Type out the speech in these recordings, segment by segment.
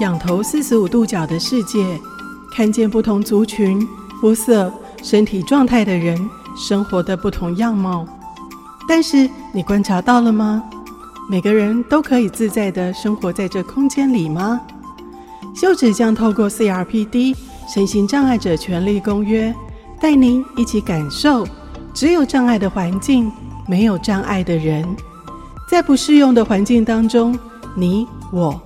仰头四十五度角的世界，看见不同族群、肤色、身体状态的人生活的不同样貌。但是你观察到了吗？每个人都可以自在地生活在这空间里吗？秀子将透过 CRPD 身心障碍者权利公约，带您一起感受：只有障碍的环境，没有障碍的人。在不适用的环境当中，你我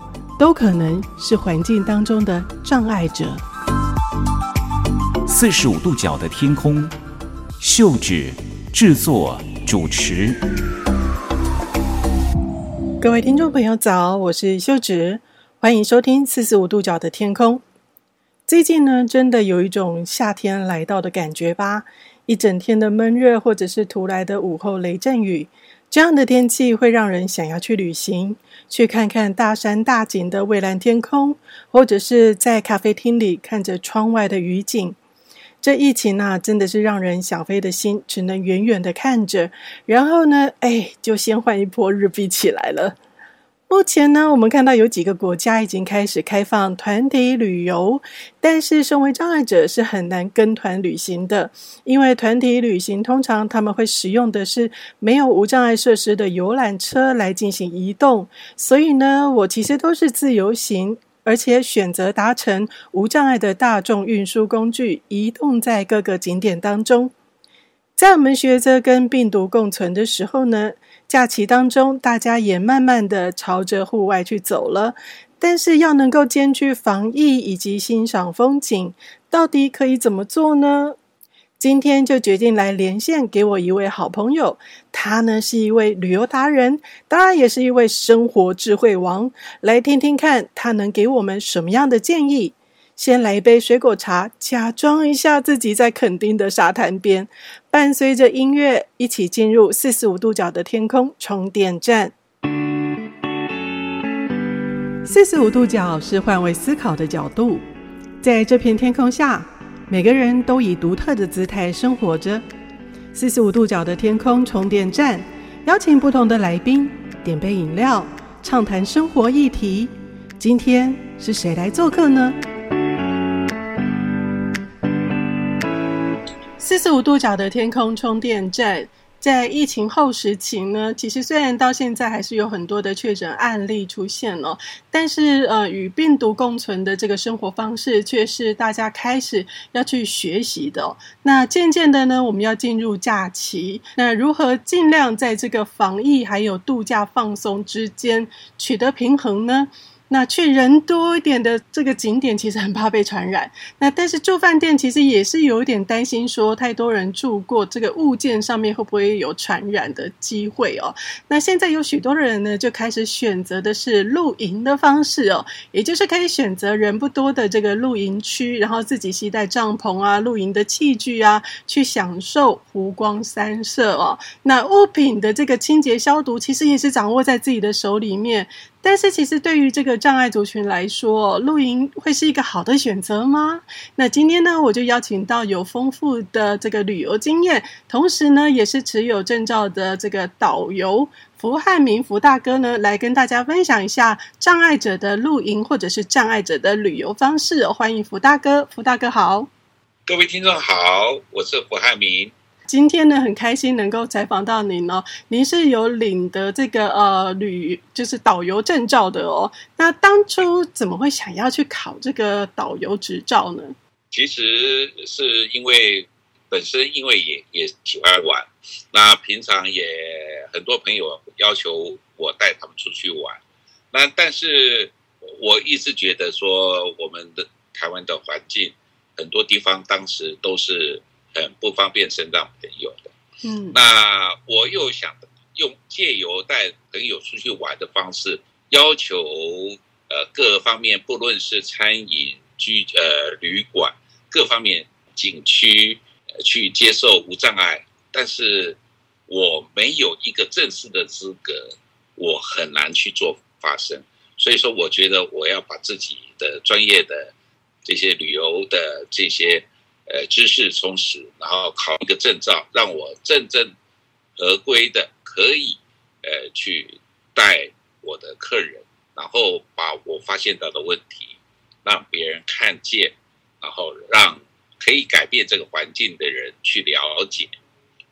都可能是环境当中的障碍者。四十五度角的天空，秀芷制作主持。各位听众朋友早，我是秀芷，欢迎收听四十五度角的天空。最近呢，真的有一种夏天来到的感觉吧？一整天的闷热，或者是突来的午后雷阵雨。这样的天气会让人想要去旅行，去看看大山大景的蔚蓝天空，或者是在咖啡厅里看着窗外的雨景。这疫情啊，真的是让人想飞的心只能远远的看着，然后呢，哎，就先换一波日币起来了。目前呢，我们看到有几个国家已经开始开放团体旅游，但是身为障碍者是很难跟团旅行的，因为团体旅行通常他们会使用的是没有无障碍设施的游览车来进行移动，所以呢，我其实都是自由行，而且选择搭乘无障碍的大众运输工具，移动在各个景点当中。在我们学着跟病毒共存的时候呢，假期当中，大家也慢慢的朝着户外去走了。但是要能够兼具防疫以及欣赏风景，到底可以怎么做呢？今天就决定来连线给我一位好朋友，他呢是一位旅游达人，当然也是一位生活智慧王，来听听看他能给我们什么样的建议。先来一杯水果茶，假装一下自己在垦丁的沙滩边，伴随着音乐，一起进入四十五度角的天空充电站。四十五度角是换位思考的角度，在这片天空下，每个人都以独特的姿态生活着。四十五度角的天空充电站，邀请不同的来宾，点杯饮料，畅谈生活议题。今天是谁来做客呢？四十五度角的天空充电站，在疫情后时期呢，其实虽然到现在还是有很多的确诊案例出现了，但是呃，与病毒共存的这个生活方式，却是大家开始要去学习的。那渐渐的呢，我们要进入假期，那如何尽量在这个防疫还有度假放松之间取得平衡呢？那去人多一点的这个景点，其实很怕被传染。那但是住饭店其实也是有一点担心，说太多人住过这个物件上面会不会有传染的机会哦？那现在有许多的人呢，就开始选择的是露营的方式哦，也就是可以选择人不多的这个露营区，然后自己携带帐篷啊、露营的器具啊，去享受湖光山色哦。那物品的这个清洁消毒，其实也是掌握在自己的手里面。但是，其实对于这个障碍族群来说，露营会是一个好的选择吗？那今天呢，我就邀请到有丰富的这个旅游经验，同时呢，也是持有证照的这个导游符汉民符大哥呢，来跟大家分享一下障碍者的露营或者是障碍者的旅游方式。欢迎符大哥，符大哥好。各位听众好，我是符汉民。今天呢，很开心能够采访到您哦。您是有领的这个呃旅，就是导游证照的哦。那当初怎么会想要去考这个导游执照呢？其实是因为本身因为也也喜欢玩，那平常也很多朋友要求我带他们出去玩。那但是我一直觉得说，我们的台湾的环境很多地方当时都是。很不方便身障朋友的，嗯，那我又想用借由带朋友出去玩的方式，要求呃各方面，不论是餐饮、居呃旅馆各方面景区，呃，去接受无障碍，但是我没有一个正式的资格，我很难去做发声，所以说我觉得我要把自己的专业的这些旅游的这些。呃，知识充实，然后考一个证照，让我正正合规的可以，呃，去带我的客人，然后把我发现到的问题让别人看见，然后让可以改变这个环境的人去了解。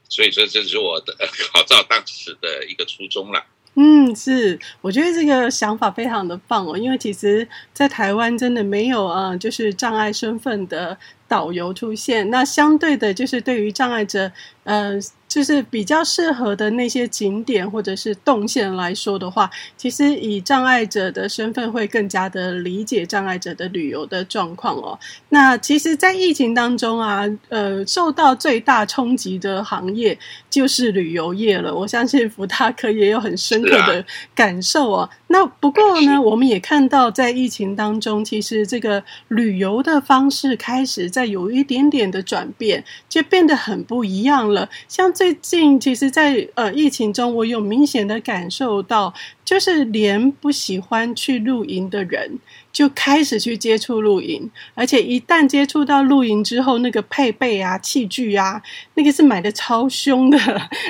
所以说，这是我的 考照当时的一个初衷了。嗯，是，我觉得这个想法非常的棒哦，因为其实，在台湾真的没有啊，就是障碍身份的导游出现。那相对的，就是对于障碍者，呃。就是比较适合的那些景点或者是动线来说的话，其实以障碍者的身份会更加的理解障碍者的旅游的状况哦。那其实，在疫情当中啊，呃，受到最大冲击的行业就是旅游业了。我相信福大哥也有很深刻的感受哦。那不过呢，我们也看到在疫情当中，其实这个旅游的方式开始在有一点点的转变，就变得很不一样了。像最近，其实在，呃疫情中，我有明显的感受到。就是连不喜欢去露营的人，就开始去接触露营，而且一旦接触到露营之后，那个配备啊、器具啊，那个是买的超凶的，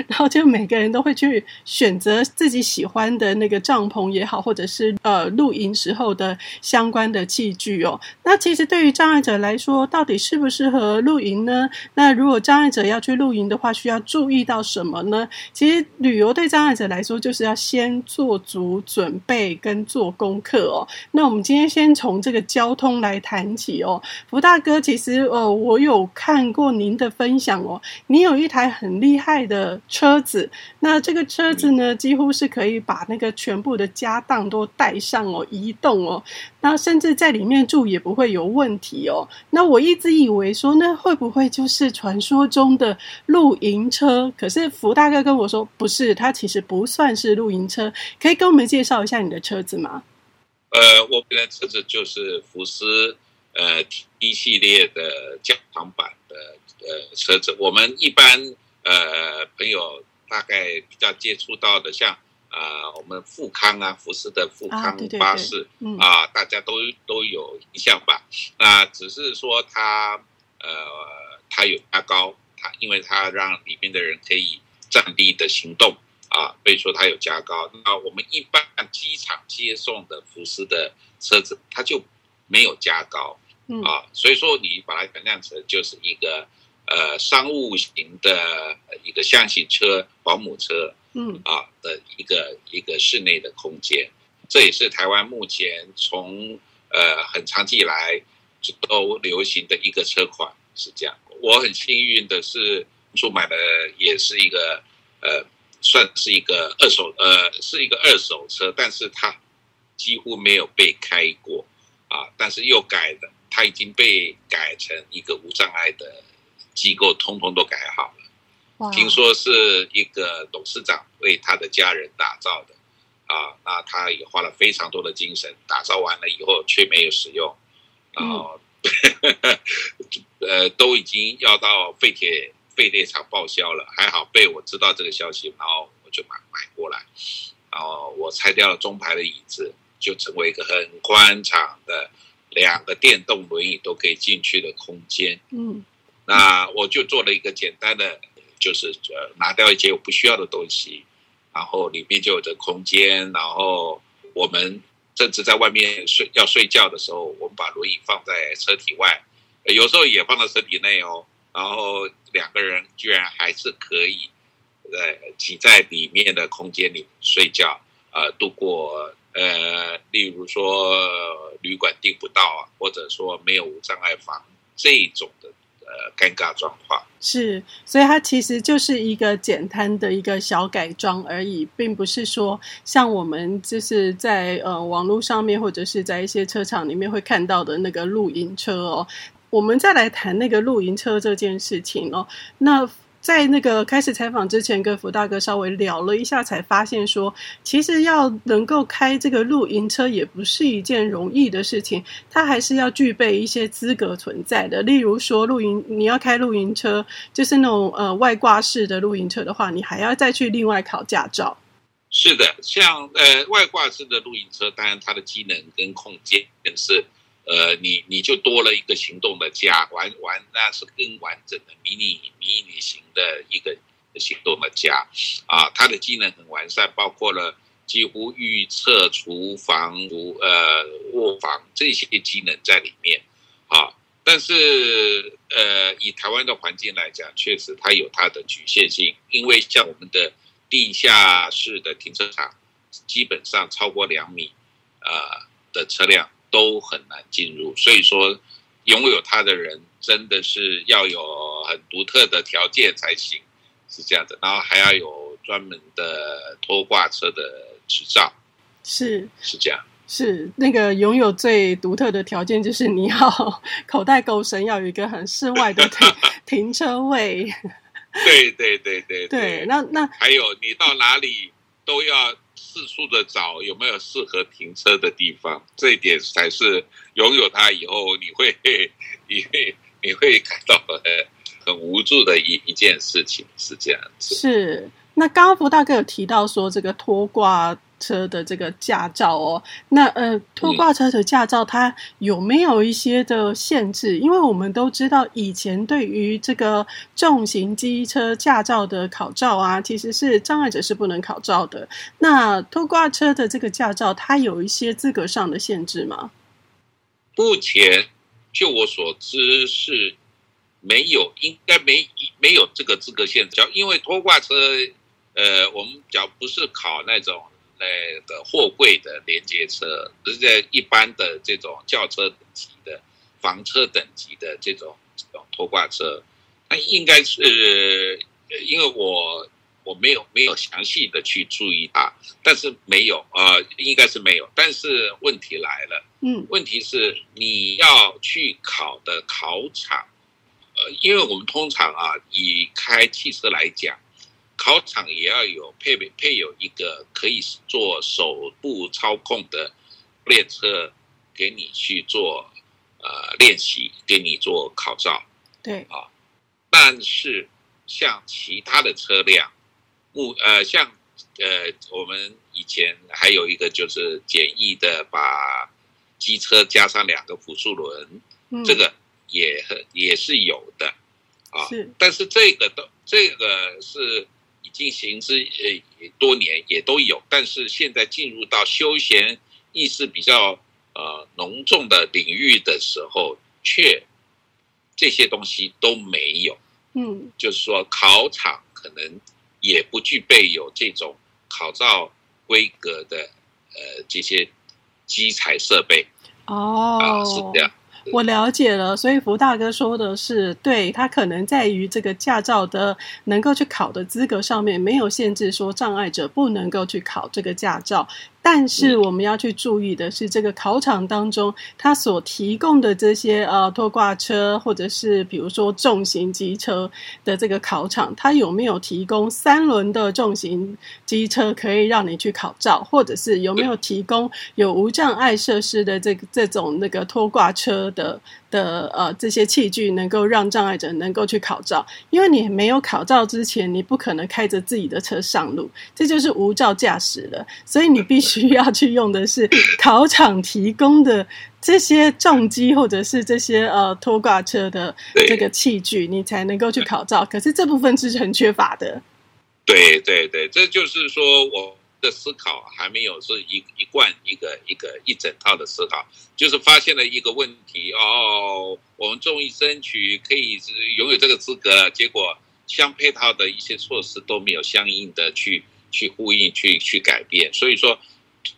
然后就每个人都会去选择自己喜欢的那个帐篷也好，或者是呃露营时候的相关的器具哦。那其实对于障碍者来说，到底适不适合露营呢？那如果障碍者要去露营的话，需要注意到什么呢？其实旅游对障碍者来说，就是要先做。足准备跟做功课哦。那我们今天先从这个交通来谈起哦。福大哥，其实呃，我有看过您的分享哦。你有一台很厉害的车子，那这个车子呢，几乎是可以把那个全部的家当都带上哦，移动哦。那甚至在里面住也不会有问题哦。那我一直以为说，那会不会就是传说中的露营车？可是福大哥跟我说，不是，它其实不算是露营车，可以。跟我们介绍一下你的车子吗？呃，我们的车子就是福斯呃 T 系列的加长版的呃车子。我们一般呃朋友大概比较接触到的，像、呃、我们富康啊，福斯的富康巴士啊，大家都都有印象吧？那只是说它呃它有加高，它因为它让里面的人可以站立的行动。啊，所以说它有加高。那我们一般机场接送的福斯的车子，它就没有加高。嗯啊，所以说你把它想象成就是一个呃商务型的一个厢型车、保姆车，嗯啊的一个一个室内的空间。这也是台湾目前从呃很长期以来都流行的一个车款，是这样。我很幸运的是，出买的也是一个呃。算是一个二手，呃，是一个二手车，但是它几乎没有被开过啊，但是又改的，它已经被改成一个无障碍的机构，通通都改好了。听说是一个董事长为他的家人打造的啊，那他也花了非常多的精神，打造完了以后却没有使用，然后、嗯、呃，都已经要到废铁。废铁厂报销了，还好被我知道这个消息，然后我就买买过来，然后我拆掉了中排的椅子，就成为一个很宽敞的两个电动轮椅都可以进去的空间。嗯，那我就做了一个简单的，就是呃拿掉一些我不需要的东西，然后里面就有这空间。然后我们甚至在外面睡要睡觉的时候，我们把轮椅放在车体外，有时候也放到车体内哦。然后两个人居然还是可以，呃，挤在里面的空间里睡觉，呃，度过呃，例如说旅馆订不到啊，或者说没有无障碍房这种呃尴尬状况。是，所以它其实就是一个简单的一个小改装而已，并不是说像我们就是在呃网络上面或者是在一些车厂里面会看到的那个露营车哦。我们再来谈那个露营车这件事情哦。那在那个开始采访之前，跟福大哥稍微聊了一下，才发现说，其实要能够开这个露营车也不是一件容易的事情，它还是要具备一些资格存在的。例如说，露营你要开露营车，就是那种呃外挂式的露营车的话，你还要再去另外考驾照。是的，像呃外挂式的露营车，当然它的机能跟空间是。呃，你你就多了一个行动的家，完完那是更完整的迷你迷你型的一个行动的家，啊，它的机能很完善，包括了几乎预测厨房、呃卧房这些机能在里面啊。但是呃，以台湾的环境来讲，确实它有它的局限性，因为像我们的地下室的停车场，基本上超过两米呃的车辆都很难进入，所以说拥有它的人真的是要有很独特的条件才行，是这样的。然后还要有专门的拖挂车的执照，是是这样。是那个拥有最独特的条件，就是你要口袋够深，要有一个很室外的停 停车位。对对对对对，那那还有你到哪里都要四处的找有没有适合停车的地方，这一点才是拥有它以后你会 你会你会感到很很无助的一一件事情，是这样子。是，那刚刚福大哥有提到说这个拖挂。车的这个驾照哦，那呃，拖挂车的驾照它有没有一些的限制？因为我们都知道，以前对于这个重型机车驾照的考照啊，其实是障碍者是不能考照的。那拖挂车的这个驾照，它有一些资格上的限制吗？目前就我所知是没有，应该没没有这个资格限制，因为拖挂车，呃，我们讲不是考那种。那个货柜的连接车，是在一般的这种轿车等级的房车等级的这种这种拖挂车，那应该是，因为我我没有没有详细的去注意它，但是没有啊、呃，应该是没有。但是问题来了，嗯，问题是你要去考的考场，呃，因为我们通常啊，以开汽车来讲。考场也要有配备配有一个可以做手部操控的列车，给你去做呃练习，给你做考照。对啊，但是像其他的车辆，目呃像呃我们以前还有一个就是简易的把机车加上两个辅助轮，嗯、这个也也是有的啊。是，但是这个都这个是。进行之呃多年也都有，但是现在进入到休闲意识比较呃浓重的领域的时候，却这些东西都没有。嗯，就是说考场可能也不具备有这种考照规格的呃这些机材设备。哦，啊，是这样。我了解了，所以福大哥说的是对，他可能在于这个驾照的能够去考的资格上面没有限制，说障碍者不能够去考这个驾照。但是我们要去注意的是，这个考场当中，它所提供的这些呃拖挂车，或者是比如说重型机车的这个考场，它有没有提供三轮的重型机车可以让你去考照，或者是有没有提供有无障碍设施的这这种那个拖挂车的？的呃，这些器具能够让障碍者能够去考照，因为你没有考照之前，你不可能开着自己的车上路，这就是无照驾驶了。所以你必须要去用的是考场提供的这些重机或者是这些呃拖挂车的这个器具，你才能够去考照。可是这部分是很缺乏的。对对对，这就是说我。的思考还没有是一一贯一个一个一整套的思考，就是发现了一个问题哦，我们终于争取可以拥有这个资格，结果相配套的一些措施都没有相应的去去呼应去去改变，所以说，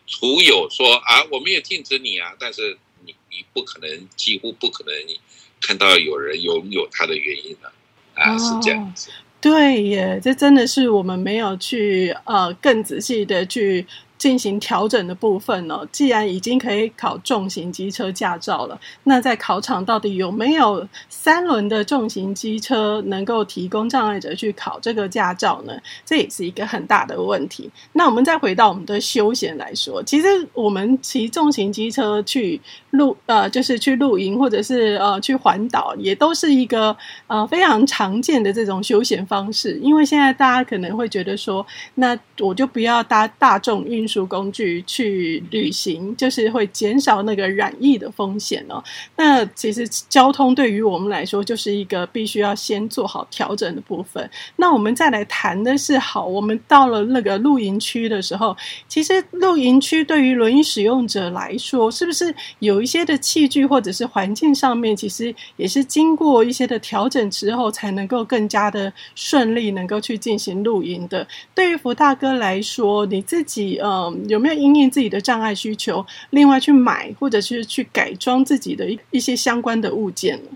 徒有说啊，我没有禁止你啊，但是你你不可能几乎不可能你看到有人拥有它的原因呢啊，是这样子。对耶，这真的是我们没有去呃更仔细的去。进行调整的部分呢？既然已经可以考重型机车驾照了，那在考场到底有没有三轮的重型机车能够提供障碍者去考这个驾照呢？这也是一个很大的问题。那我们再回到我们的休闲来说，其实我们骑重型机车去露呃，就是去露营或者是呃去环岛，也都是一个呃非常常见的这种休闲方式。因为现在大家可能会觉得说，那我就不要搭大众运输。输工具去旅行，就是会减少那个染疫的风险哦。那其实交通对于我们来说，就是一个必须要先做好调整的部分。那我们再来谈的是，好，我们到了那个露营区的时候，其实露营区对于轮椅使用者来说，是不是有一些的器具或者是环境上面，其实也是经过一些的调整之后，才能够更加的顺利，能够去进行露营的？对于福大哥来说，你自己呃嗯有没有因应自己的障碍需求，另外去买或者是去改装自己的一一些相关的物件呢？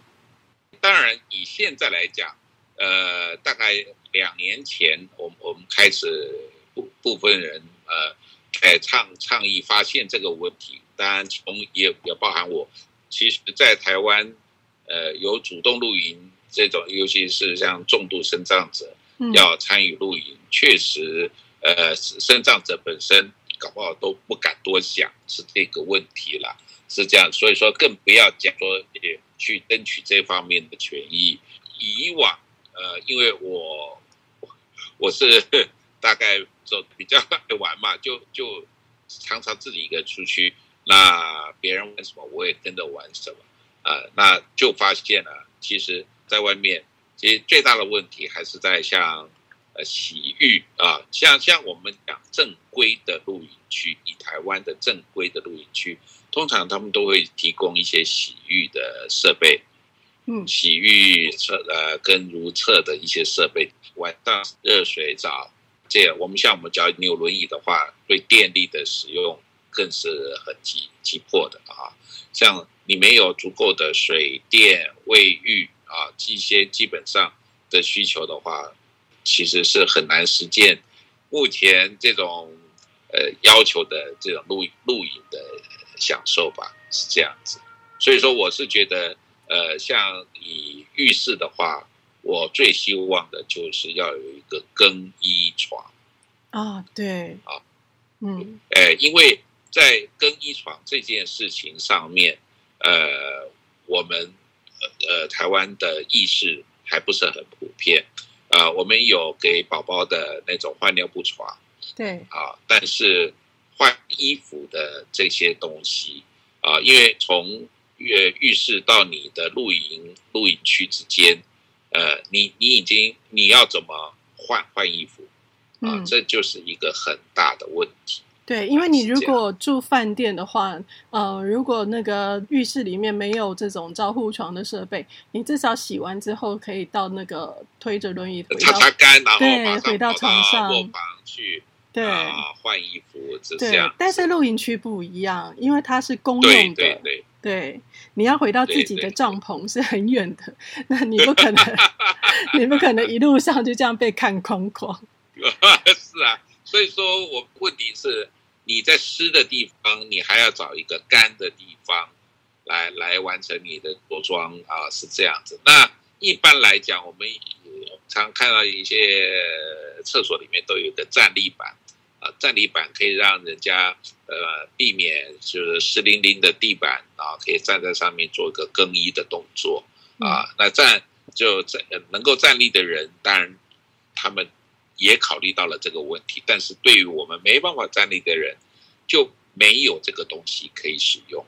当然，以现在来讲，呃，大概两年前，我们我们开始部部分人呃，呃倡倡议发现这个问题。当然，从也也包含我。其实，在台湾，呃，有主动露营这种，尤其是像重度身障者要参与露营，确实，呃，身障者本身搞不好都不敢多想，是这个问题了，是这样。所以说，更不要讲说也去争取这方面的权益。以往，呃，因为我我是大概就比较爱玩嘛，就就常常自己一个人出去。那别人玩什么，我也跟着玩什么，呃，那就发现了，其实在外面，其实最大的问题还是在像呃洗浴啊，像像我们讲正规的露营区，以台湾的正规的露营区，通常他们都会提供一些洗浴的设备，嗯，洗浴厕呃跟如厕的一些设备，晚上热水澡，这样我们像我们只要你有轮椅的话，对电力的使用。更是很急急迫的啊！像你没有足够的水电卫浴啊，这些基本上的需求的话，其实是很难实践。目前这种呃要求的这种露露营的享受吧，是这样子。所以说，我是觉得呃，像以浴室的话，我最希望的就是要有一个更衣床啊，对啊，嗯，哎，因为。在更衣床这件事情上面，呃，我们呃台湾的意识还不是很普遍啊、呃。我们有给宝宝的那种换尿布床，对啊，但是换衣服的这些东西啊，因为从浴浴室到你的露营露营区之间，呃，你你已经你要怎么换换衣服啊？这就是一个很大的问题。对，因为你如果住饭店的话，呃，如果那个浴室里面没有这种照护床的设备，你至少洗完之后可以到那个推着轮椅回到擦擦干，然后对回到床上卧房去，对啊，换衣服是这样。对，但是露营区不一样，因为它是公用的，对对对，对，你要回到自己的帐篷是很远的，那你不可能，你不可能一路上就这样被看光光。是啊，所以说我问题是。你在湿的地方，你还要找一个干的地方来来完成你的着装啊，是这样子。那一般来讲，我们常看到一些厕所里面都有一个站立板啊，站立板可以让人家呃避免就是湿淋淋的地板啊，可以站在上面做一个更衣的动作啊。那站就站能够站立的人，当然他们。也考虑到了这个问题，但是对于我们没办法站立的人，就没有这个东西可以使用。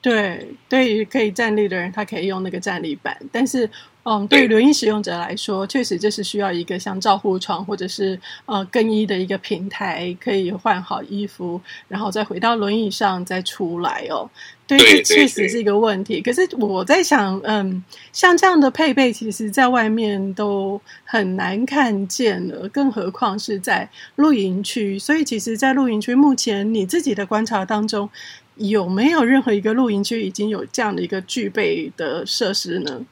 对，对于可以站立的人，他可以用那个站立板，但是。嗯，对于轮椅使用者来说，确实这是需要一个像照护床或者是呃更衣的一个平台，可以换好衣服，然后再回到轮椅上再出来哦。对，这确实是一个问题。可是我在想，嗯，像这样的配备，其实在外面都很难看见了，更何况是在露营区。所以，其实，在露营区目前你自己的观察当中，有没有任何一个露营区已经有这样的一个具备的设施呢？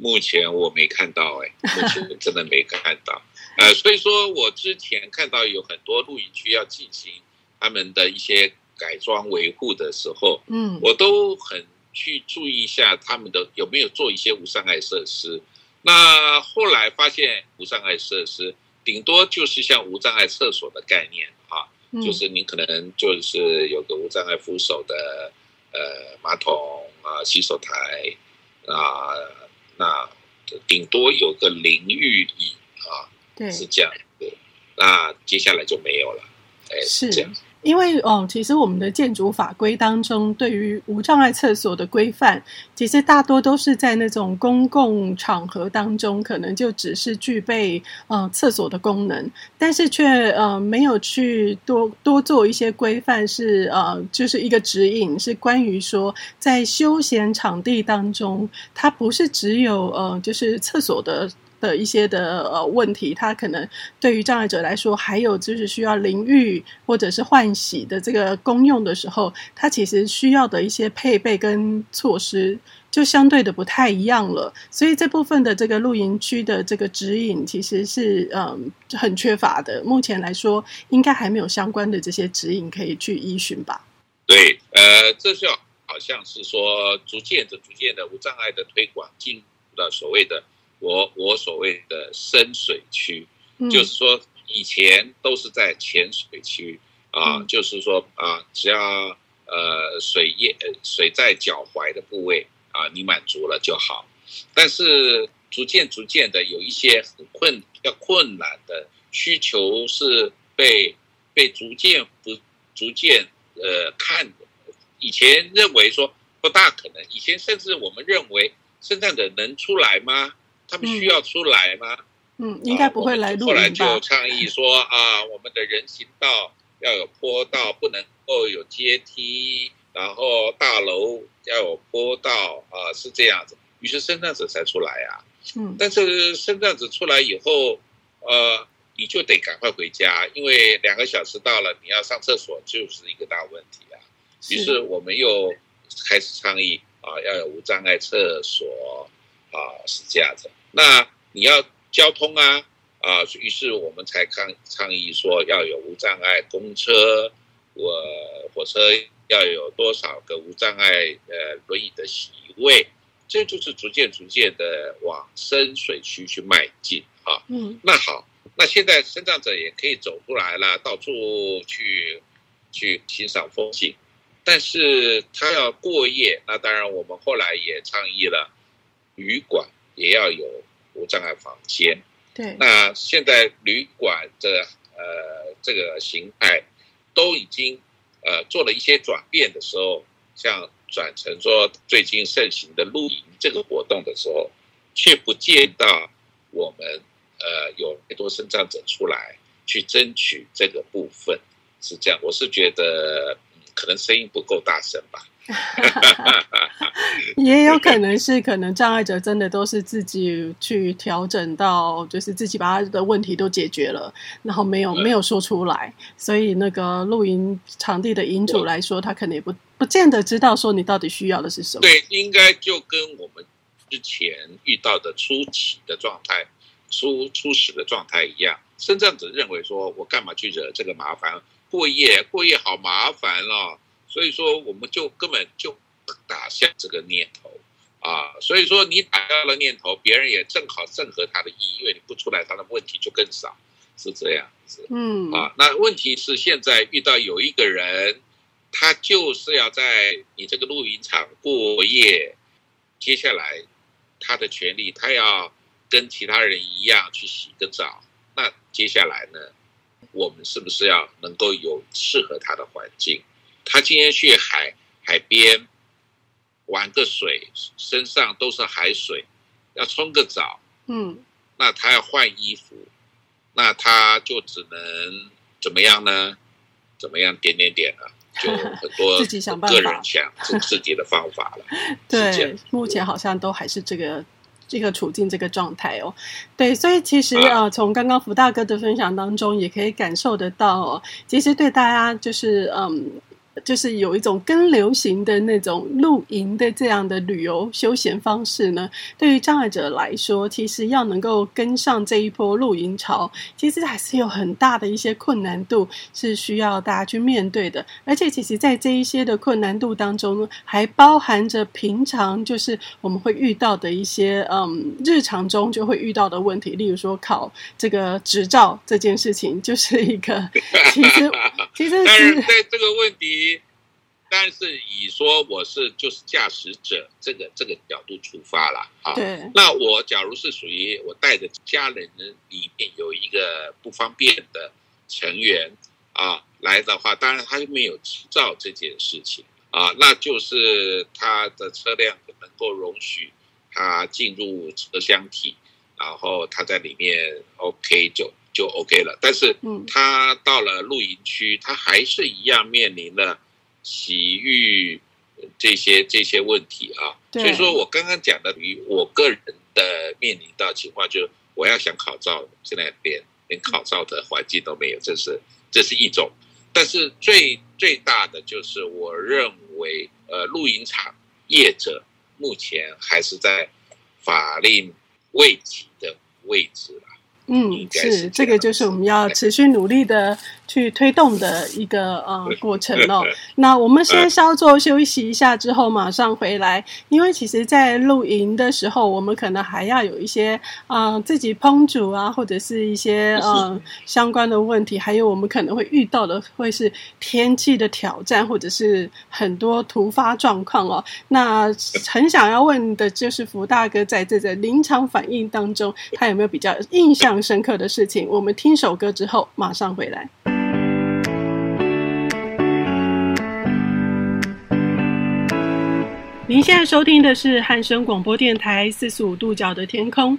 目前我没看到，哎，目前真的没看到，呃，所以说我之前看到有很多露营区要进行他们的一些改装维护的时候，嗯，我都很去注意一下他们的有没有做一些无障碍设施。那后来发现无障碍设施顶多就是像无障碍厕所的概念啊，就是你可能就是有个无障碍扶手的呃马桶啊、洗手台啊。那顶多有个淋浴椅啊，对，是这样的。那接下来就没有了，哎，是这样。因为哦，其实我们的建筑法规当中，对于无障碍厕所的规范，其实大多都是在那种公共场合当中，可能就只是具备呃厕所的功能，但是却呃没有去多多做一些规范，是呃就是一个指引，是关于说在休闲场地当中，它不是只有呃就是厕所的。的一些的呃问题，它可能对于障碍者来说，还有就是需要淋浴或者是换洗的这个功用的时候，它其实需要的一些配备跟措施就相对的不太一样了。所以这部分的这个露营区的这个指引，其实是嗯很缺乏的。目前来说，应该还没有相关的这些指引可以去依循吧？对，呃，这就好像是说，逐渐的、逐渐的无障碍的推广进入了所谓的。我我所谓的深水区，嗯、就是说以前都是在浅水区啊，嗯、就是说啊，只要呃水液水在脚踝的部位啊，你满足了就好。但是逐渐逐渐的有一些很困要困难的需求是被被逐渐不逐渐呃看，以前认为说不大可能，以前甚至我们认为生产者能出来吗？他们需要出来吗？嗯，嗯，应该不会来。后来就倡议说啊，我们的人行道要有坡道，不能够有阶梯，然后大楼要有坡道啊，是这样子。于是身障者才出来啊。嗯，但是身障者出来以后，呃，你就得赶快回家，因为两个小时到了，你要上厕所就是一个大问题啊。于是我们又开始倡议啊，要有无障碍厕所啊，是这样子。那你要交通啊啊，于是我们才抗倡议说要有无障碍公车，我火车要有多少个无障碍呃轮椅的席位，这就是逐渐逐渐的往深水区去迈进啊。嗯，那好，那现在身障者也可以走出来了，到处去去欣赏风景，但是他要过夜，那当然我们后来也倡议了旅馆。也要有无障碍房间。对，那现在旅馆的呃这个形态都已经呃做了一些转变的时候，像转成说最近盛行的露营这个活动的时候，却不见到我们呃有太多身障者出来去争取这个部分，是这样。我是觉得，嗯，可能声音不够大声吧。也有可能是，可能障碍者真的都是自己去调整到，就是自己把他的问题都解决了，然后没有没有说出来，所以那个露营场地的营主来说，他可能也不不见得知道说你到底需要的是什么。对，应该就跟我们之前遇到的初期的状态、初初始的状态一样，身障者认为说，我干嘛去惹这个麻烦？过夜过夜好麻烦哦。所以说，我们就根本就打下这个念头啊！所以说，你打消了念头，别人也正好正合他的意，因为你不出来，他的问题就更少，是这样子。嗯啊，那问题是现在遇到有一个人，他就是要在你这个露营场过夜，接下来他的权利，他要跟其他人一样去洗个澡，那接下来呢，我们是不是要能够有适合他的环境？他今天去海海边玩个水，身上都是海水，要冲个澡，嗯，那他要换衣服，那他就只能怎么样呢？怎么样？点点点啊，就很多 自己想办法，个人想自己的方法了。对，目前好像都还是这个这个处境这个状态哦。对，所以其实啊、呃，从刚刚福大哥的分享当中，也可以感受得到哦，其实对大家就是嗯。就是有一种更流行的那种露营的这样的旅游休闲方式呢，对于障碍者来说，其实要能够跟上这一波露营潮，其实还是有很大的一些困难度，是需要大家去面对的。而且，其实，在这一些的困难度当中呢，还包含着平常就是我们会遇到的一些嗯，日常中就会遇到的问题，例如说考这个执照这件事情，就是一个 其实其实是在这个问题。但是以说我是就是驾驶者这个这个角度出发了啊，对。那我假如是属于我带着家人里面有一个不方便的成员啊，来的话，当然他就没有执照这件事情啊，那就是他的车辆能够容许他进入车厢体，然后他在里面 OK 就就 OK 了。但是他到了露营区，他还是一样面临了洗浴这些这些问题啊。所以说我刚刚讲的，与我个人的面临到情况，就是我要想考照，现在连连考照的环境都没有，这是这是一种。但是最最大的就是，我认为，呃，露营场业者目前还是在法令未及的位置了。嗯，是，这个就是我们要持续努力的去推动的一个呃过程哦。那我们先稍作休息一下，之后马上回来。因为其实，在露营的时候，我们可能还要有一些啊、呃、自己烹煮啊，或者是一些呃相关的问题，还有我们可能会遇到的会是天气的挑战，或者是很多突发状况哦。那很想要问的就是福大哥在这个临场反应当中，他有没有比较印象深刻的事情，我们听首歌之后马上回来。您现在收听的是汉声广播电台四十五度角的天空。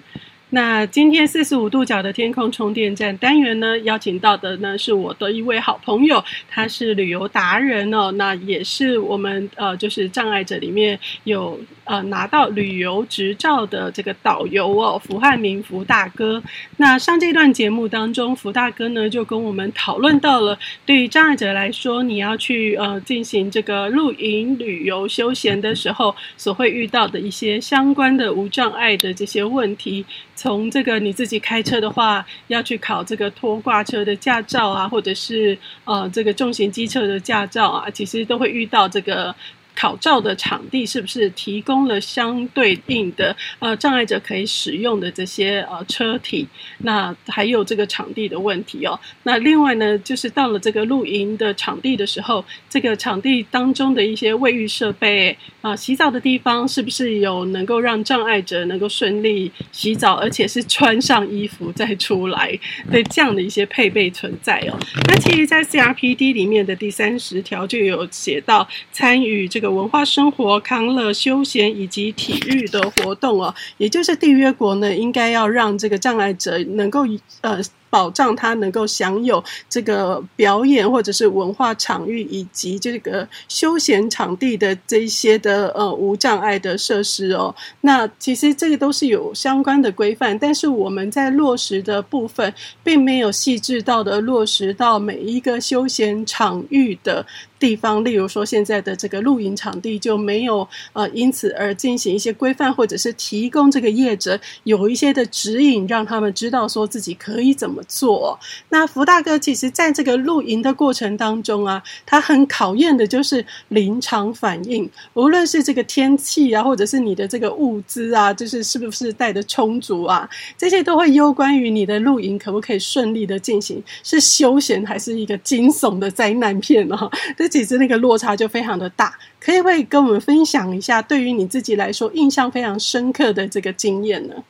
那今天四十五度角的天空充电站单元呢，邀请到的呢是我的一位好朋友，他是旅游达人哦，那也是我们呃就是障碍者里面有呃拿到旅游执照的这个导游哦，福汉明福大哥。那上这段节目当中，福大哥呢就跟我们讨论到了，对于障碍者来说，你要去呃进行这个露营旅游休闲的时候，所会遇到的一些相关的无障碍的这些问题。从这个你自己开车的话，要去考这个拖挂车的驾照啊，或者是呃这个重型机车的驾照啊，其实都会遇到这个。考照的场地是不是提供了相对应的呃障碍者可以使用的这些呃车体？那还有这个场地的问题哦。那另外呢，就是到了这个露营的场地的时候，这个场地当中的一些卫浴设备啊、洗澡的地方是不是有能够让障碍者能够顺利洗澡，而且是穿上衣服再出来？对这样的一些配备存在哦。那其实，在 CRPD 里面的第三十条就有写到参与这个。文化生活、康乐、休闲以及体育的活动哦，也就是缔约国呢，应该要让这个障碍者能够呃。保障他能够享有这个表演或者是文化场域以及这个休闲场地的这一些的呃无障碍的设施哦。那其实这个都是有相关的规范，但是我们在落实的部分并没有细致到的落实到每一个休闲场域的地方。例如说现在的这个露营场地就没有呃因此而进行一些规范，或者是提供这个业者有一些的指引，让他们知道说自己可以怎么做。那福大哥其实在这个露营的过程当中啊，他很考验的就是临场反应，无论是这个天气啊，或者是你的这个物资啊，就是是不是带的充足啊，这些都会攸关于你的露营可不可以顺利的进行，是休闲还是一个惊悚的灾难片啊？这其实那个落差就非常的大，可以会跟我们分享一下，对于你自己来说印象非常深刻的这个经验呢？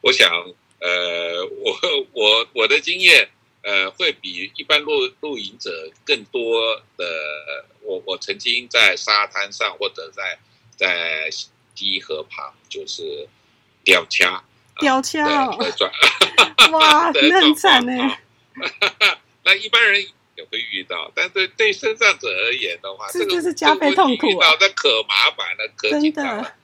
我想。呃，我我我的经验，呃，会比一般露露营者更多的。我我曾经在沙滩上或者在在溪河旁，就是吊掐，吊掐哦，转哇，那很惨呢。那一般人也会遇到，但对对身障者而言的话，这就是加倍痛苦啊，那可麻烦了，可紧张了。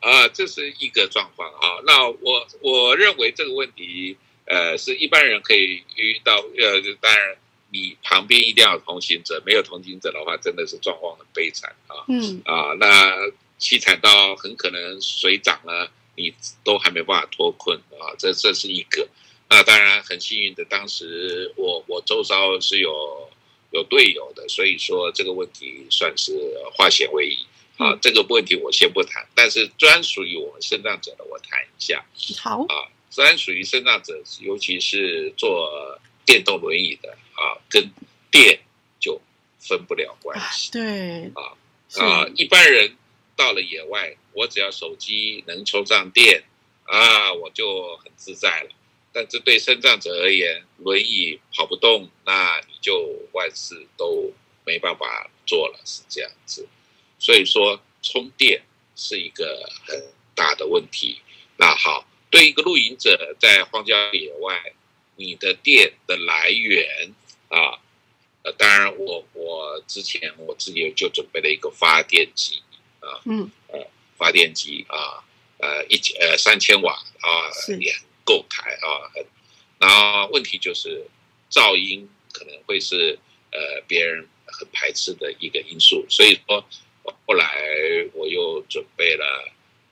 啊，这是一个状况啊。那我我认为这个问题，呃，是一般人可以遇到。呃，当然，你旁边一定要有同行者，没有同行者的话，真的是状况很悲惨啊。嗯。啊，那凄惨到很可能水涨了，你都还没办法脱困啊。这这是一个。那当然很幸运的，当时我我周遭是有有队友的，所以说这个问题算是化险为夷。啊，这个问题我先不谈，但是专属于我们肾脏者的，我谈一下。好啊，专属于肾脏者，尤其是坐电动轮椅的啊，跟电就分不了关系。对啊啊，一般人到了野外，我只要手机能充上电啊，我就很自在了。但是对身障者而言，轮椅跑不动，那你就万事都没办法做了，是这样子。所以说，充电是一个很大的问题。那好，对一个露营者在荒郊野外，你的电的来源啊，呃，当然我我之前我自己就准备了一个发电机啊，嗯，呃，发电机啊，呃，一千呃三千瓦啊，也很够开啊，很，然后问题就是噪音可能会是呃别人很排斥的一个因素，所以说后来我又准备了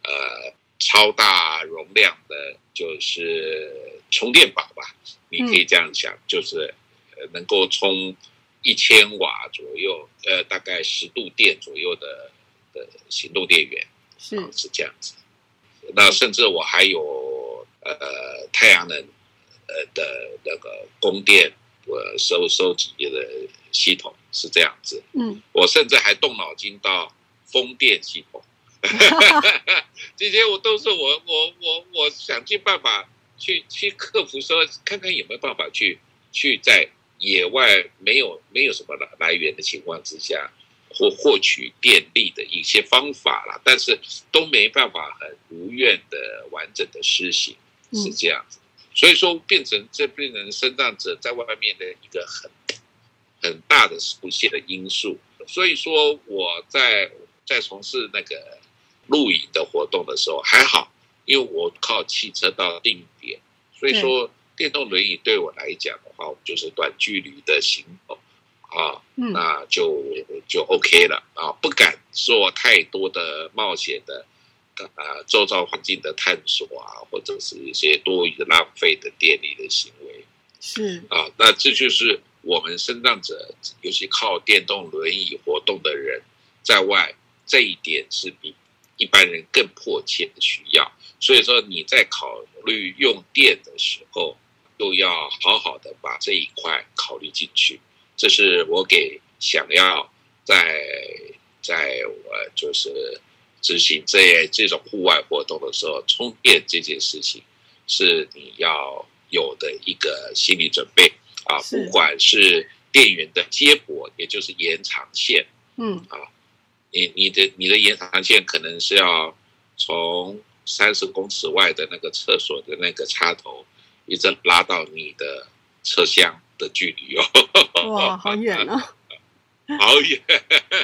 呃。超大容量的，就是充电宝吧，你可以这样想，就是能够充一千瓦左右，呃，大概十度电左右的的行动电源，是是这样子。那甚至我还有呃太阳能呃的那个供电，我收收集的系统是这样子。嗯，我甚至还动脑筋到风电系统。这些我都是我我我我想尽办法去去克服，说看看有没有办法去去在野外没有没有什么来来源的情况之下，或获取电力的一些方法了，但是都没办法很如愿的完整的施行，是这样子。所以说变成这变成身障者在外面的一个很很大的不确的因素。所以说我在在从事那个。露营的活动的时候还好，因为我靠汽车到定点，所以说电动轮椅对我来讲的话，就是短距离的行走啊，那就就 OK 了啊，不敢做太多的冒险的啊，周遭环境的探索啊，或者是一些多余的浪费的电力的行为，是啊，那这就是我们身障者，尤其靠电动轮椅活动的人，在外这一点是比。一般人更迫切的需要，所以说你在考虑用电的时候，都要好好的把这一块考虑进去。这是我给想要在在我就是执行这这种户外活动的时候，充电这件事情是你要有的一个心理准备啊，不管是电源的接驳，也就是延长线，嗯啊。你你的你的延长线可能是要从三十公尺外的那个厕所的那个插头，一直拉到你的车厢的距离哦。哇，好远啊！好远，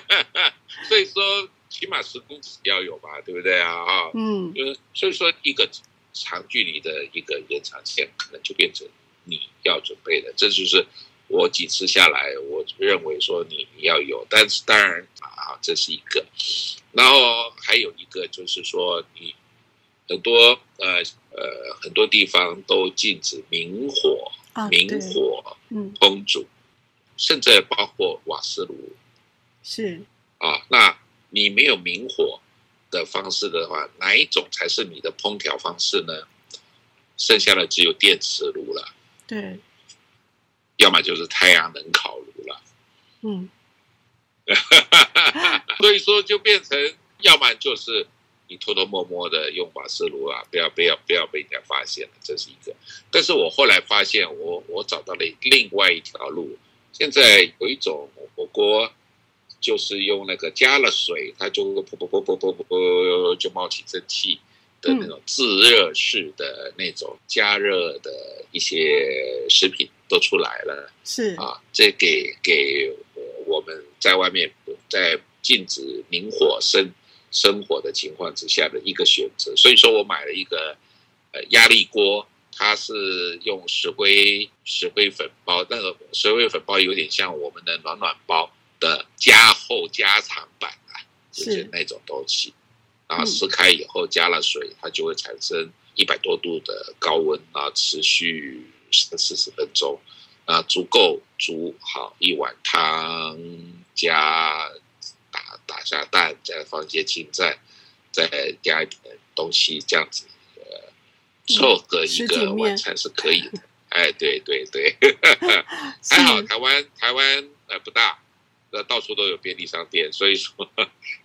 所以说起码十公尺要有吧，对不对啊？啊，嗯，就是所以说一个长距离的一个延长线，可能就变成你要准备的，这就是。我几次下来，我认为说你要有，但是当然啊，这是一个，然后还有一个就是说你很多呃呃很多地方都禁止明火，啊、明火烹煮，嗯、甚至包括瓦斯炉，是。啊，那你没有明火的方式的话，哪一种才是你的烹调方式呢？剩下的只有电磁炉了，对。要么就是太阳能烤炉了，嗯，所以说就变成，要么就是你偷偷摸摸的用瓦斯炉啊，不要不要不要被人家发现了，这是一个。但是我后来发现我，我我找到了另外一条路。现在有一种火锅，就是用那个加了水，它就噗噗噗噗噗噗噗就冒起蒸汽。的那种自热式的那种加热的一些食品都出来了，是啊，这给给我们在外面在禁止明火生生火的情况之下的一个选择。所以说我买了一个呃压力锅，它是用石灰石灰粉包，那个石灰粉包有点像我们的暖暖包的加厚加长版啊，就是那种东西。然后撕开以后加了水，它就会产生一百多度的高温啊，持续三四十分钟，啊，足够煮好一碗汤，加打打下蛋，再放一些青菜，再加一点东西，这样子呃，凑合一个晚餐是可以的。哎，对对对，还好台湾台湾呃不大，那到处都有便利商店，所以说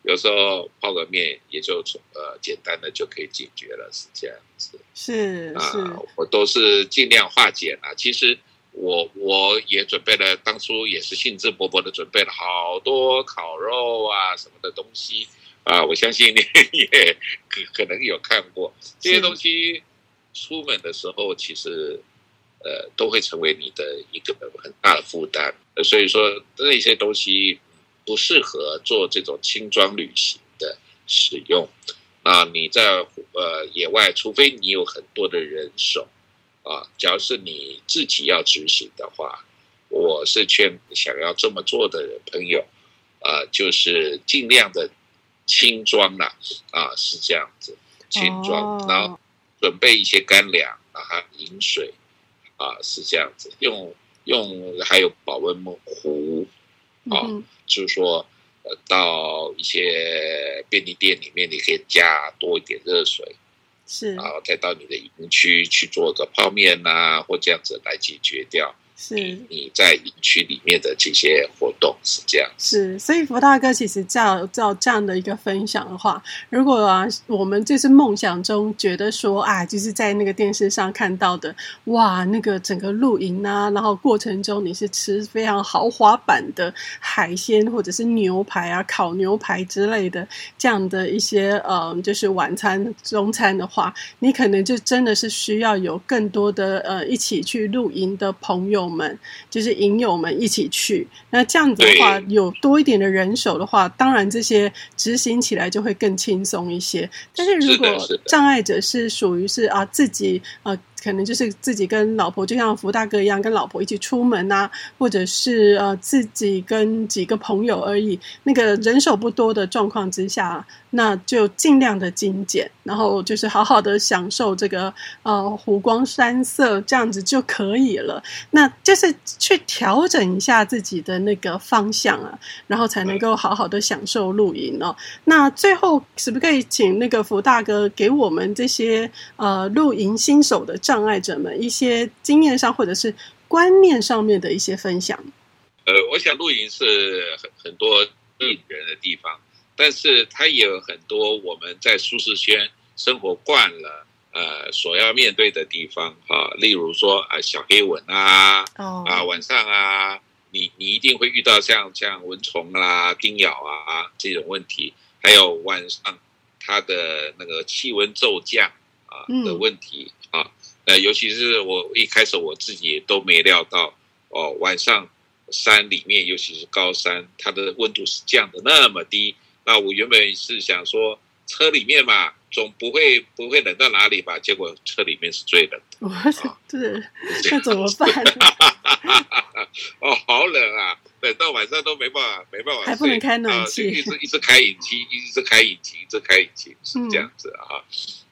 有时候泡个面也就呃简单的就可以解决了，是这样子。是是、啊，我都是尽量化简啊。其实我我也准备了，当初也是兴致勃勃的准备了好多烤肉啊什么的东西啊。我相信你也可可能有看过这些东西，出门的时候其实。呃，都会成为你的一个很大的负担，所以说那些东西不适合做这种轻装旅行的使用。啊，你在呃野外，除非你有很多的人手啊，假如是你自己要执行的话，我是劝想要这么做的人朋友，啊，就是尽量的轻装啦，啊，是这样子，轻装，然后准备一些干粮啊，饮水。啊，是这样子，用用还有保温壶，啊，嗯、就是说，呃，到一些便利店里面，你可以加多一点热水，是，然后再到你的营区去做个泡面呐、啊，或这样子来解决掉。是你在营区里面的这些活动是这样，是所以福大哥其实照照这样的一个分享的话，如果啊我们就是梦想中觉得说啊，就是在那个电视上看到的哇，那个整个露营啊，然后过程中你是吃非常豪华版的海鲜或者是牛排啊，烤牛排之类的这样的一些呃，就是晚餐中餐的话，你可能就真的是需要有更多的呃一起去露营的朋友。我们就是影友们一起去，那这样子的话，有多一点的人手的话，当然这些执行起来就会更轻松一些。但是如果障碍者是属于是啊自己啊。可能就是自己跟老婆，就像福大哥一样，跟老婆一起出门啊，或者是呃自己跟几个朋友而已。那个人手不多的状况之下，那就尽量的精简，然后就是好好的享受这个呃湖光山色，这样子就可以了。那就是去调整一下自己的那个方向啊，然后才能够好好的享受露营哦。那最后，可不可以请那个福大哥给我们这些呃露营新手的账障碍者们一些经验上或者是观念上面的一些分享。呃，我想露营是很很多吸引人的地方，但是它也有很多我们在舒适圈生活惯了，呃，所要面对的地方啊，例如说啊，小黑蚊啊，啊，晚上啊，你你一定会遇到像像蚊虫啦、叮咬啊这种问题，还有晚上它的那个气温骤降啊的问题啊。呃，尤其是我一开始我自己也都没料到，哦，晚上山里面，尤其是高山，它的温度是降的那么低。那我原本是想说，车里面嘛，总不会不会冷到哪里吧？结果车里面是最冷的。哇，是，那怎么办？哦，好冷啊！冷到晚上都没办法，没办法睡，还不能开暖气，一直一直开引擎，一直开引擎，一直开引擎，是这样子啊，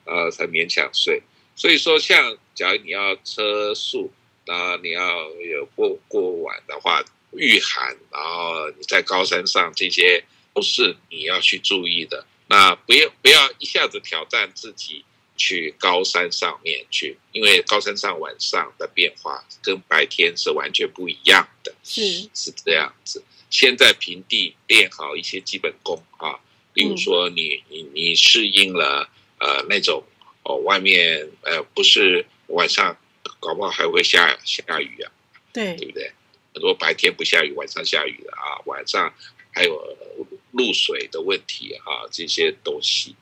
呃，才勉强睡。所以说，像假如你要车速，然后你要有过过晚的话，御寒，然后你在高山上，这些都是你要去注意的。那不要不要一下子挑战自己去高山上面去，因为高山上晚上的变化跟白天是完全不一样的，是是这样子。先在平地练好一些基本功啊，例如说你你你适应了呃那种。哦，外面呃不是晚上，搞不好还会下下雨啊，对对不对？很多白天不下雨，晚上下雨的啊，晚上还有露水的问题啊，这些东西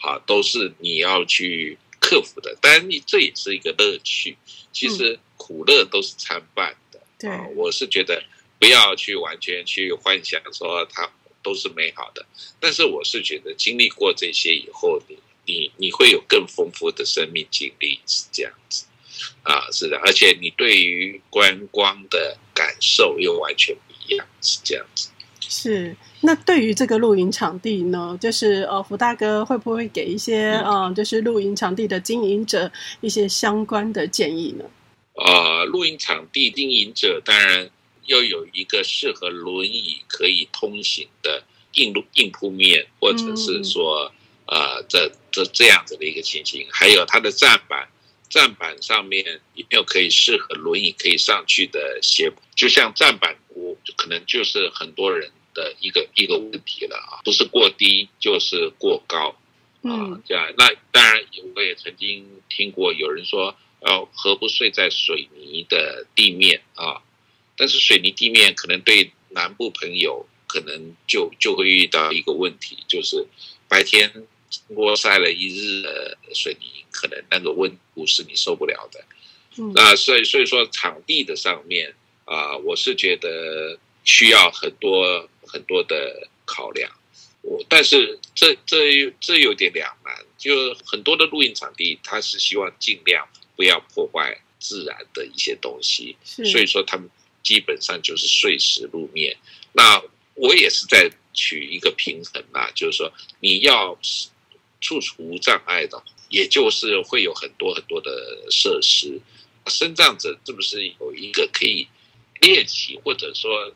啊都是你要去克服的。当然，你这也是一个乐趣，其实苦乐都是参半的。对、嗯啊，我是觉得不要去完全去幻想说它都是美好的，但是我是觉得经历过这些以后，你。你你会有更丰富的生命经历，是这样子，啊，是的，而且你对于观光的感受又完全不一样，是这样子。是，那对于这个露营场地呢，就是呃，福大哥会不会给一些呃，就是露营场地的经营者一些相关的建议呢？呃，露营场地经营者当然要有一个适合轮椅可以通行的硬路硬铺面，或者是说。嗯呃，这这这样子的一个情形，还有它的站板站板上面有没有可以适合轮椅可以上去的斜坡？就像站板，我可能就是很多人的一个一个问题了啊，不是过低就是过高啊，这样。那当然，我也曾经听过有人说，呃，何不睡在水泥的地面啊？但是水泥地面可能对南部朋友可能就就会遇到一个问题，就是白天晒晒了一日的水泥，可能那个温度是你受不了的。那所以所以说场地的上面啊，我是觉得需要很多很多的考量。我但是这这这有点两难，就很多的露营场地，他是希望尽量不要破坏自然的一些东西，所以说他们。基本上就是碎石路面，那我也是在取一个平衡啊，就是说你要处处无障碍的，也就是会有很多很多的设施。身障者是不是有一个可以练习，或者说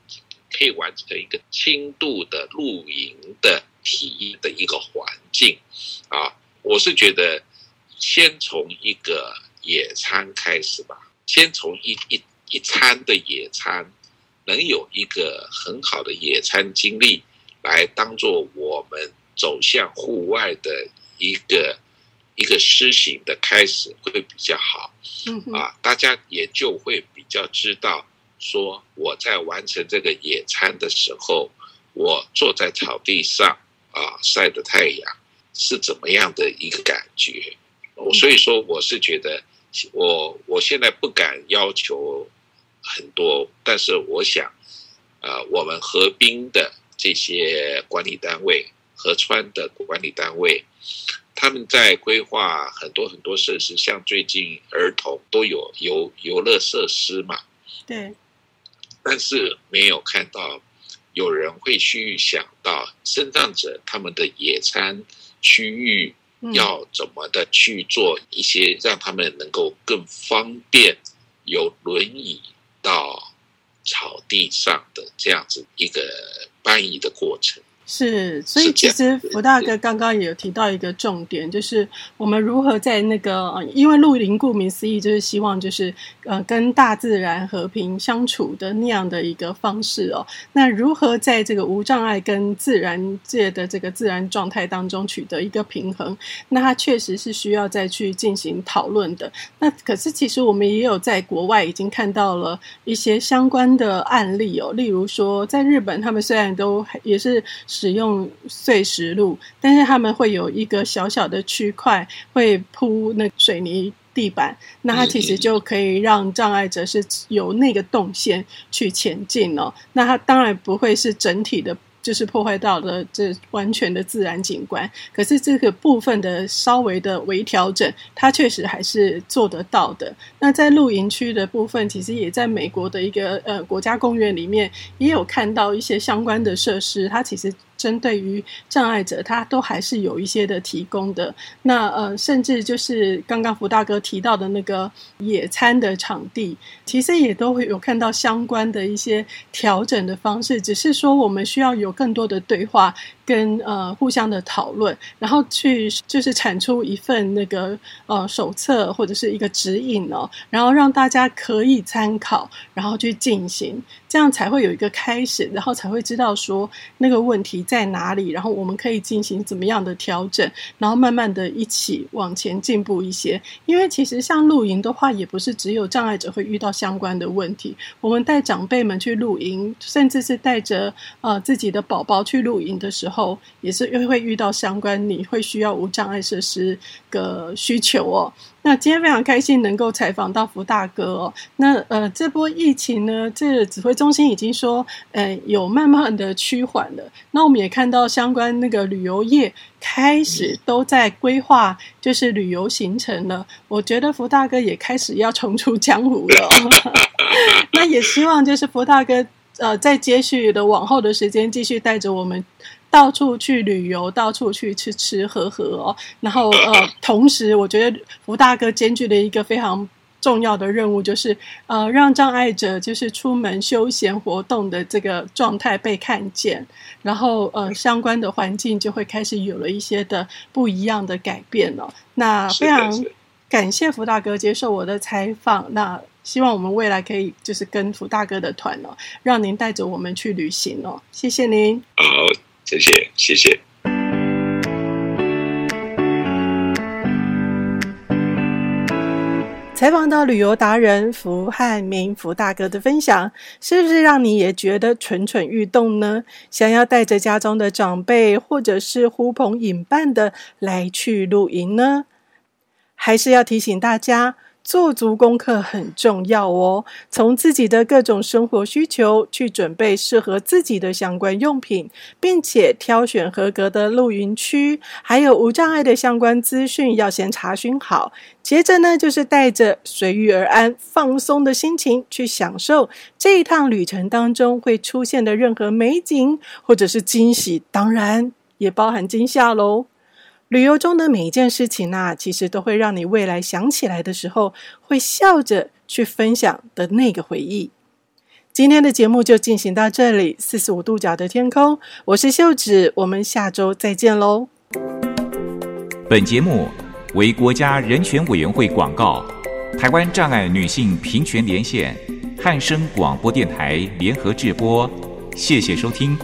可以完成一个轻度的露营的体验的一个环境啊？我是觉得先从一个野餐开始吧，先从一一。一餐的野餐，能有一个很好的野餐经历，来当做我们走向户外的一个一个施行的开始，会比较好。啊，大家也就会比较知道，说我在完成这个野餐的时候，我坐在草地上啊晒着太阳是怎么样的一个感觉。所以说，我是觉得我我现在不敢要求。很多，但是我想，呃，我们河滨的这些管理单位、合川的管理单位，他们在规划很多很多设施，像最近儿童都有游游乐设施嘛，对，但是没有看到有人会去想到生长者他们的野餐区域要怎么的去做一些，让他们能够更方便有轮椅。到草地上的这样子一个搬移的过程。是，所以其实福大哥刚刚也有提到一个重点，就是我们如何在那个，因为露营顾名思义就是希望就是呃跟大自然和平相处的那样的一个方式哦。那如何在这个无障碍跟自然界的这个自然状态当中取得一个平衡？那它确实是需要再去进行讨论的。那可是其实我们也有在国外已经看到了一些相关的案例哦，例如说在日本，他们虽然都也是。使用碎石路，但是他们会有一个小小的区块会铺那水泥地板，那它其实就可以让障碍者是由那个动线去前进哦。那它当然不会是整体的。就是破坏到了这完全的自然景观，可是这个部分的稍微的微调整，它确实还是做得到的。那在露营区的部分，其实也在美国的一个呃国家公园里面，也有看到一些相关的设施，它其实。针对于障碍者，他都还是有一些的提供的。那呃，甚至就是刚刚福大哥提到的那个野餐的场地，其实也都会有看到相关的一些调整的方式。只是说，我们需要有更多的对话跟呃互相的讨论，然后去就是产出一份那个呃手册或者是一个指引哦，然后让大家可以参考，然后去进行，这样才会有一个开始，然后才会知道说那个问题。在哪里？然后我们可以进行怎么样的调整？然后慢慢的一起往前进步一些。因为其实像露营的话，也不是只有障碍者会遇到相关的问题。我们带长辈们去露营，甚至是带着呃自己的宝宝去露营的时候，也是又会遇到相关你会需要无障碍设施的需求哦。那今天非常开心能够采访到福大哥哦。那呃，这波疫情呢，这个指挥中心已经说，呃，有慢慢的趋缓了。那我们也看到相关那个旅游业开始都在规划，就是旅游行程了。我觉得福大哥也开始要重出江湖了。那也希望就是福大哥呃，在接续的往后的时间，继续带着我们。到处去旅游，到处去吃吃喝喝哦。然后呃，同时我觉得福大哥兼具的一个非常重要的任务，就是呃，让障碍者就是出门休闲活动的这个状态被看见，然后呃，相关的环境就会开始有了一些的不一样的改变了。那非常感谢福大哥接受我的采访。那希望我们未来可以就是跟福大哥的团哦，让您带着我们去旅行哦。谢谢您。好，谢谢，谢谢。采访到旅游达人福汉明福大哥的分享，是不是让你也觉得蠢蠢欲动呢？想要带着家中的长辈，或者是呼朋引伴的来去露营呢？还是要提醒大家，做足功课很重要哦。从自己的各种生活需求去准备适合自己的相关用品，并且挑选合格的露营区，还有无障碍的相关资讯要先查询好。接着呢，就是带着随遇而安、放松的心情去享受这一趟旅程当中会出现的任何美景或者是惊喜，当然也包含惊吓喽。旅游中的每一件事情啊，其实都会让你未来想起来的时候，会笑着去分享的那个回忆。今天的节目就进行到这里，四十五度角的天空，我是秀子，我们下周再见喽。本节目为国家人权委员会广告，台湾障碍女性平权连线，汉声广播电台联合制播，谢谢收听。